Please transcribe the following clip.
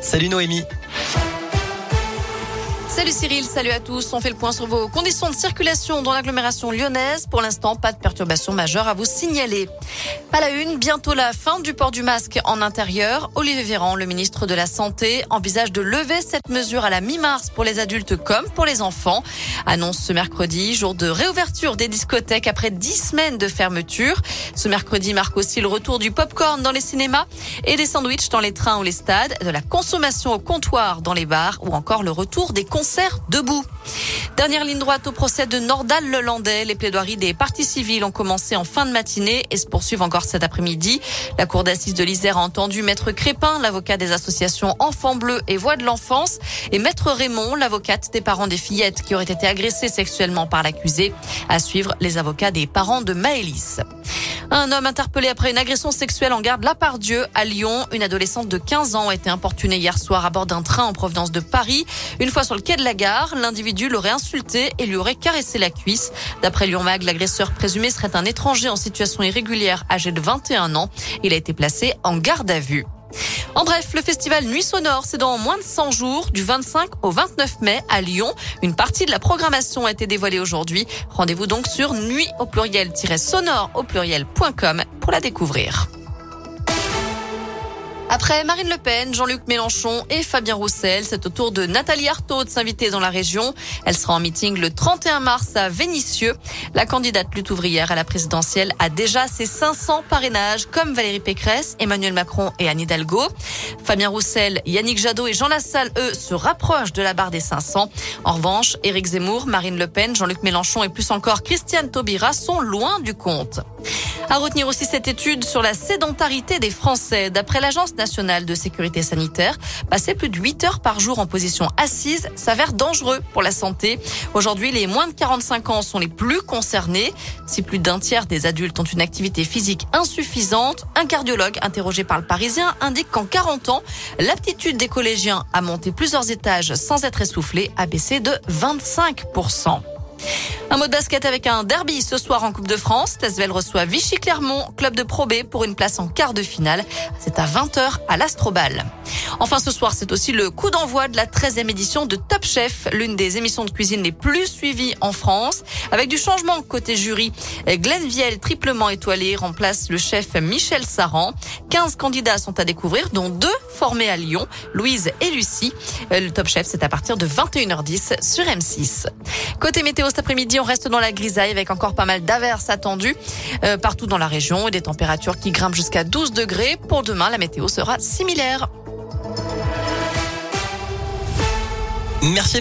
salut Noémie. Salut Cyril, salut à tous. On fait le point sur vos conditions de circulation dans l'agglomération lyonnaise. Pour l'instant, pas de perturbation majeure à vous signaler. Pas la une, bientôt la fin du port du masque en intérieur. Olivier Véran, le ministre de la Santé, envisage de lever cette mesure à la mi-mars pour les adultes comme pour les enfants. Annonce ce mercredi, jour de réouverture des discothèques après dix semaines de fermeture. Ce mercredi marque aussi le retour du popcorn dans les cinémas et des sandwichs dans les trains ou les stades, de la consommation au comptoir dans les bars ou encore le retour des concert debout. Dernière ligne droite au procès de Nordal Lelandais. Les plaidoiries des parties civiles ont commencé en fin de matinée et se poursuivent encore cet après-midi. La cour d'assises de l'Isère a entendu Maître Crépin, l'avocat des associations Enfants Bleus et Voix de l'Enfance, et Maître Raymond, l'avocate des parents des fillettes qui auraient été agressées sexuellement par l'accusé. À suivre les avocats des parents de Maëlys. Un homme interpellé après une agression sexuelle en garde La Dieu à Lyon. Une adolescente de 15 ans a été importunée hier soir à bord d'un train en provenance de Paris. Une fois sur le quai de la gare, l'individu l'aurait insulté et lui aurait caressé la cuisse. D'après Lyon Mag, l'agresseur présumé serait un étranger en situation irrégulière âgé de 21 ans. Il a été placé en garde à vue. En bref, le festival Nuit Sonore, c'est dans moins de 100 jours, du 25 au 29 mai à Lyon. Une partie de la programmation a été dévoilée aujourd'hui. Rendez-vous donc sur nuit au pluriel-sonore au pluriel.com pour la découvrir. Après Marine Le Pen, Jean-Luc Mélenchon et Fabien Roussel, c'est au tour de Nathalie Arthaud de s'inviter dans la région. Elle sera en meeting le 31 mars à Vénissieux. La candidate lutte ouvrière à la présidentielle a déjà ses 500 parrainages, comme Valérie Pécresse, Emmanuel Macron et Anne Hidalgo. Fabien Roussel, Yannick Jadot et Jean Lassalle, eux, se rapprochent de la barre des 500. En revanche, Éric Zemmour, Marine Le Pen, Jean-Luc Mélenchon et plus encore Christiane Taubira sont loin du compte. À retenir aussi cette étude sur la sédentarité des Français. D'après l'Agence de sécurité sanitaire, passer plus de 8 heures par jour en position assise s'avère dangereux pour la santé. Aujourd'hui, les moins de 45 ans sont les plus concernés. Si plus d'un tiers des adultes ont une activité physique insuffisante, un cardiologue interrogé par le Parisien indique qu'en 40 ans, l'aptitude des collégiens à monter plusieurs étages sans être essoufflé a baissé de 25 un mot de basket avec un derby ce soir en Coupe de France. Tesvel reçoit Vichy Clermont, club de Pro B, pour une place en quart de finale. C'est à 20h à l'Astrobal. Enfin, ce soir, c'est aussi le coup d'envoi de la 13e édition de Top Chef, l'une des émissions de cuisine les plus suivies en France. Avec du changement côté jury, Glenn Viel, triplement étoilé, remplace le chef Michel Saran. 15 candidats sont à découvrir, dont deux formés à Lyon, Louise et Lucie. Le Top Chef, c'est à partir de 21h10 sur M6. Côté météo cet après-midi, on reste dans la grisaille avec encore pas mal d'averses attendues euh, partout dans la région et des températures qui grimpent jusqu'à 12 degrés. Pour demain, la météo sera similaire. Merci